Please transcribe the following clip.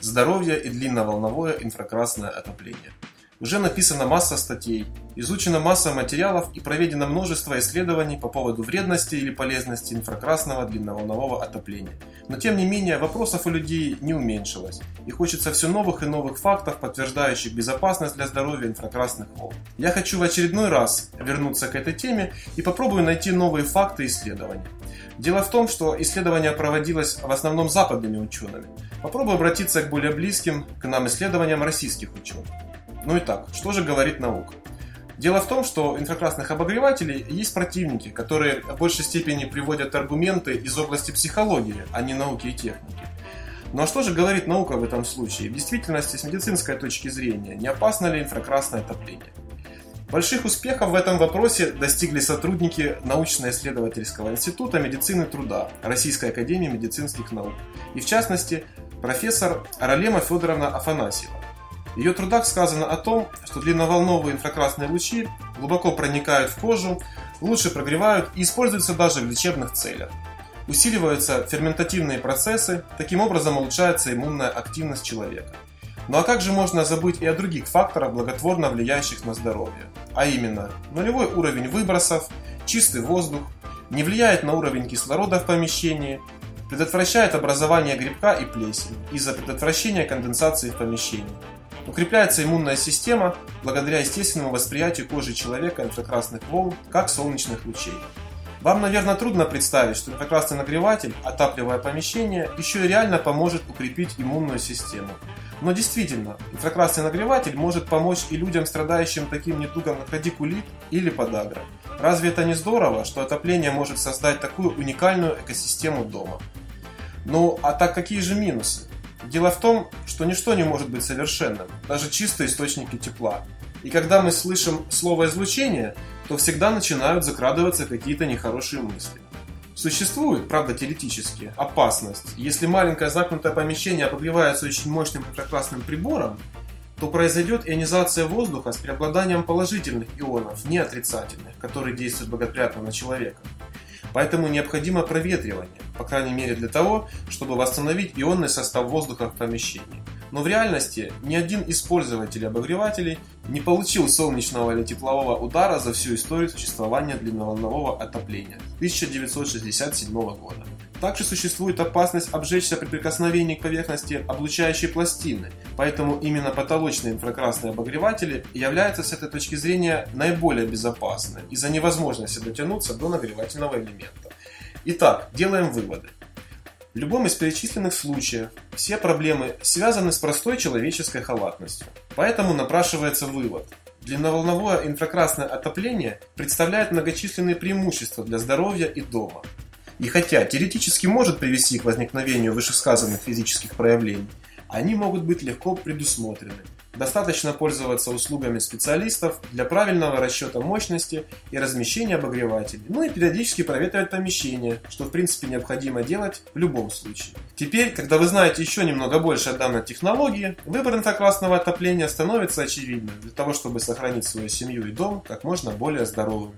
Здоровье и длинноволновое инфракрасное отопление. Уже написана масса статей, изучена масса материалов и проведено множество исследований по поводу вредности или полезности инфракрасного длинноволнового отопления. Но тем не менее вопросов у людей не уменьшилось, и хочется все новых и новых фактов, подтверждающих безопасность для здоровья инфракрасных волн. Я хочу в очередной раз вернуться к этой теме и попробую найти новые факты и исследования. Дело в том, что исследование проводилось в основном западными учеными. Попробую обратиться к более близким к нам исследованиям российских ученых. Ну и так, что же говорит наука? Дело в том, что инфракрасных обогревателей есть противники, которые в большей степени приводят аргументы из области психологии, а не науки и техники. Ну а что же говорит наука в этом случае? В действительности, с медицинской точки зрения, не опасно ли инфракрасное отопление? Больших успехов в этом вопросе достигли сотрудники научно-исследовательского института медицины труда Российской академии медицинских наук и, в частности, профессор Аралема Федоровна Афанасьева. В ее трудах сказано о том, что длинноволновые инфракрасные лучи глубоко проникают в кожу, лучше прогревают и используются даже в лечебных целях. Усиливаются ферментативные процессы, таким образом улучшается иммунная активность человека. Ну а как же можно забыть и о других факторах, благотворно влияющих на здоровье? А именно, нулевой уровень выбросов, чистый воздух, не влияет на уровень кислорода в помещении, предотвращает образование грибка и плесени из-за предотвращения конденсации в помещении. Укрепляется иммунная система благодаря естественному восприятию кожи человека инфракрасных волн, как солнечных лучей. Вам, наверное, трудно представить, что инфракрасный нагреватель, отапливая помещение, еще и реально поможет укрепить иммунную систему. Но действительно, инфракрасный нагреватель может помочь и людям, страдающим таким недугом, как радикулит или подагра. Разве это не здорово, что отопление может создать такую уникальную экосистему дома? Ну, а так какие же минусы? Дело в том, что ничто не может быть совершенным, даже чистые источники тепла. И когда мы слышим слово излучение, то всегда начинают закрадываться какие-то нехорошие мысли. Существует, правда теоретически, опасность. Если маленькое замкнутое помещение обогревается очень мощным инфракрасным прибором, то произойдет ионизация воздуха с преобладанием положительных ионов, не отрицательных, которые действуют благоприятно на человека. Поэтому необходимо проветривание, по крайней мере для того, чтобы восстановить ионный состав воздуха в помещении. Но в реальности ни один из пользователей обогревателей не получил солнечного или теплового удара за всю историю существования длинноволнового отопления 1967 года. Также существует опасность обжечься при прикосновении к поверхности облучающей пластины, поэтому именно потолочные инфракрасные обогреватели являются с этой точки зрения наиболее безопасны из-за невозможности дотянуться до нагревательного элемента. Итак, делаем выводы. В любом из перечисленных случаев все проблемы связаны с простой человеческой халатностью. Поэтому напрашивается вывод. Длинноволновое инфракрасное отопление представляет многочисленные преимущества для здоровья и дома. И хотя теоретически может привести к возникновению вышесказанных физических проявлений, они могут быть легко предусмотрены. Достаточно пользоваться услугами специалистов для правильного расчета мощности и размещения обогревателей, ну и периодически проветривать помещение, что в принципе необходимо делать в любом случае. Теперь, когда вы знаете еще немного больше о данной технологии, выбор инфракрасного отопления становится очевидным для того, чтобы сохранить свою семью и дом как можно более здоровым.